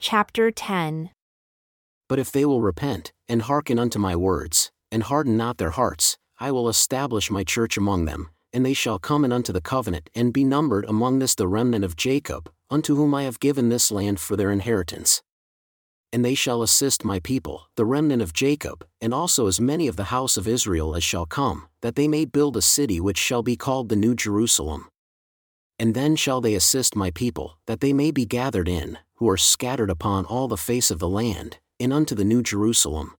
Chapter 10 But if they will repent, and hearken unto my words, and harden not their hearts, I will establish my church among them, and they shall come in unto the covenant and be numbered among this the remnant of Jacob, unto whom I have given this land for their inheritance. And they shall assist my people, the remnant of Jacob, and also as many of the house of Israel as shall come, that they may build a city which shall be called the New Jerusalem. And then shall they assist my people, that they may be gathered in, who are scattered upon all the face of the land, and unto the New Jerusalem.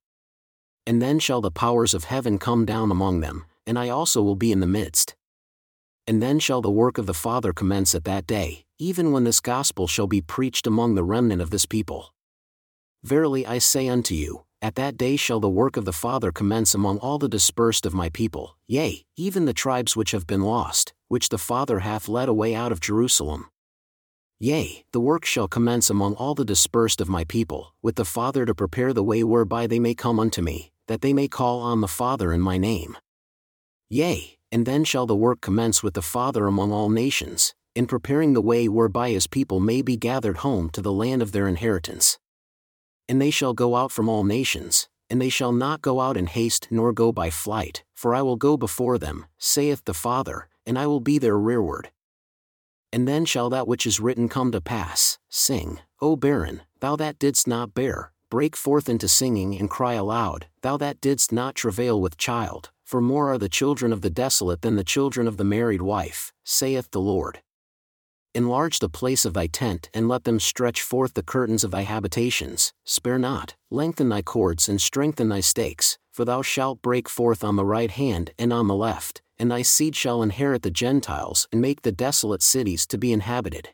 And then shall the powers of heaven come down among them, and I also will be in the midst. And then shall the work of the Father commence at that day, even when this gospel shall be preached among the remnant of this people. Verily I say unto you, at that day shall the work of the Father commence among all the dispersed of my people, yea, even the tribes which have been lost, which the Father hath led away out of Jerusalem. Yea, the work shall commence among all the dispersed of my people, with the Father to prepare the way whereby they may come unto me, that they may call on the Father in my name. Yea, and then shall the work commence with the Father among all nations, in preparing the way whereby his people may be gathered home to the land of their inheritance. And they shall go out from all nations, and they shall not go out in haste nor go by flight, for I will go before them, saith the Father, and I will be their rearward. And then shall that which is written come to pass, sing, O barren, thou that didst not bear, break forth into singing and cry aloud, thou that didst not travail with child, for more are the children of the desolate than the children of the married wife, saith the Lord. Enlarge the place of thy tent and let them stretch forth the curtains of thy habitations, spare not, lengthen thy cords and strengthen thy stakes, for thou shalt break forth on the right hand and on the left, and thy seed shall inherit the Gentiles and make the desolate cities to be inhabited.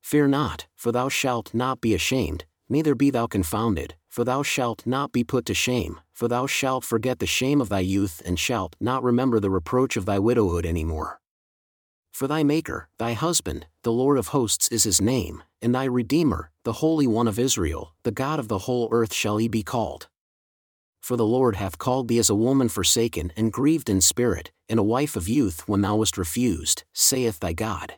Fear not, for thou shalt not be ashamed, neither be thou confounded, for thou shalt not be put to shame, for thou shalt forget the shame of thy youth and shalt not remember the reproach of thy widowhood any more. For thy Maker, thy husband, the Lord of hosts is his name, and thy Redeemer, the Holy One of Israel, the God of the whole earth shall he be called for the Lord hath called thee as a woman forsaken and grieved in spirit, and a wife of youth when thou wast refused, saith thy God.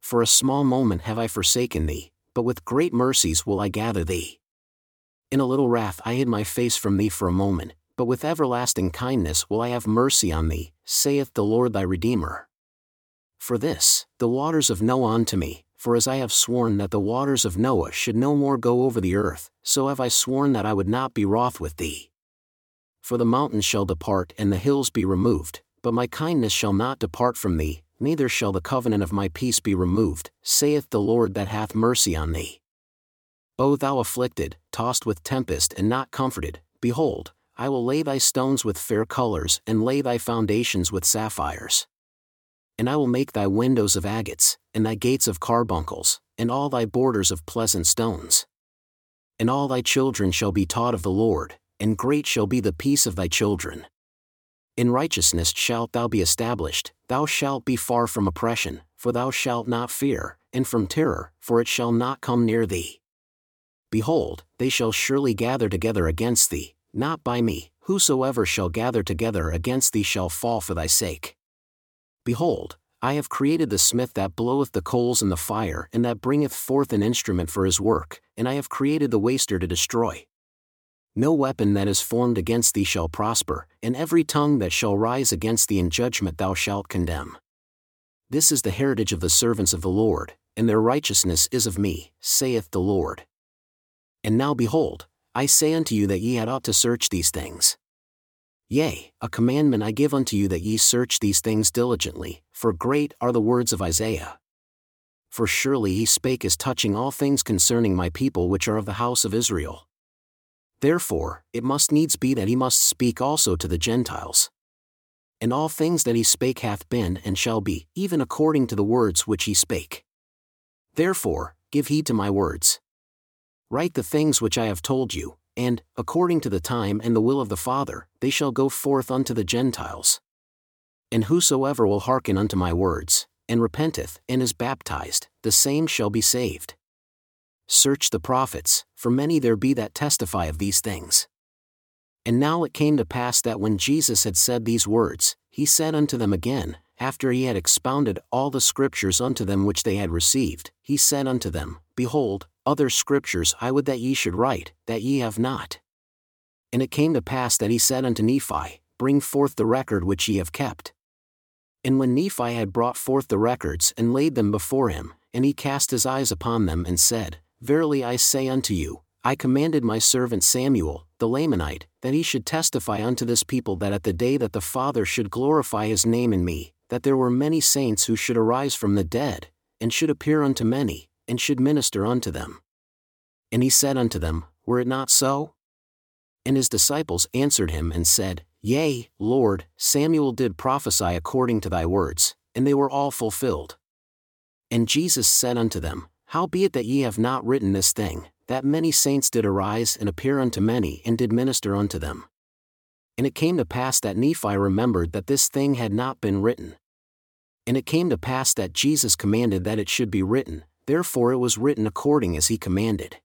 For a small moment have I forsaken thee, but with great mercies will I gather thee. In a little wrath I hid my face from thee for a moment, but with everlasting kindness will I have mercy on thee, saith the Lord thy Redeemer. For this, the waters of Noah unto me, for as I have sworn that the waters of Noah should no more go over the earth, so have I sworn that I would not be wroth with thee. For the mountains shall depart and the hills be removed, but my kindness shall not depart from thee, neither shall the covenant of my peace be removed, saith the Lord that hath mercy on thee. O thou afflicted, tossed with tempest and not comforted, behold, I will lay thy stones with fair colors and lay thy foundations with sapphires and I will make thy windows of agates, and thy gates of carbuncles, and all thy borders of pleasant stones. And all thy children shall be taught of the Lord, and great shall be the peace of thy children. In righteousness shalt thou be established, thou shalt be far from oppression, for thou shalt not fear, and from terror, for it shall not come near thee. Behold, they shall surely gather together against thee, not by me, whosoever shall gather together against thee shall fall for thy sake. Behold, I have created the smith that bloweth the coals in the fire and that bringeth forth an instrument for his work, and I have created the waster to destroy. No weapon that is formed against thee shall prosper, and every tongue that shall rise against thee in judgment thou shalt condemn. This is the heritage of the servants of the Lord, and their righteousness is of me, saith the Lord. And now behold, I say unto you that ye had ought to search these things. Yea, a commandment I give unto you that ye search these things diligently, for great are the words of Isaiah. For surely he spake as touching all things concerning my people which are of the house of Israel. Therefore, it must needs be that he must speak also to the Gentiles. And all things that he spake hath been and shall be, even according to the words which he spake. Therefore, give heed to my words. Write the things which I have told you, and, according to the time and the will of the Father, they shall go forth unto the Gentiles. And whosoever will hearken unto my words, and repenteth, and is baptized, the same shall be saved. Search the prophets, for many there be that testify of these things. And now it came to pass that when Jesus had said these words, he said unto them again, after he had expounded all the scriptures unto them which they had received, he said unto them, Behold, other scriptures I would that ye should write, that ye have not. And it came to pass that he said unto Nephi, Bring forth the record which ye have kept. And when Nephi had brought forth the records and laid them before him, and he cast his eyes upon them and said, Verily I say unto you, I commanded my servant Samuel, the Lamanite, that he should testify unto this people that at the day that the Father should glorify his name in me, that there were many saints who should arise from the dead, and should appear unto many, and should minister unto them. And he said unto them, Were it not so? And his disciples answered him and said, Yea, Lord, Samuel did prophesy according to thy words, and they were all fulfilled. And Jesus said unto them, Howbeit that ye have not written this thing, that many saints did arise and appear unto many and did minister unto them. And it came to pass that Nephi remembered that this thing had not been written. And it came to pass that Jesus commanded that it should be written, therefore it was written according as he commanded.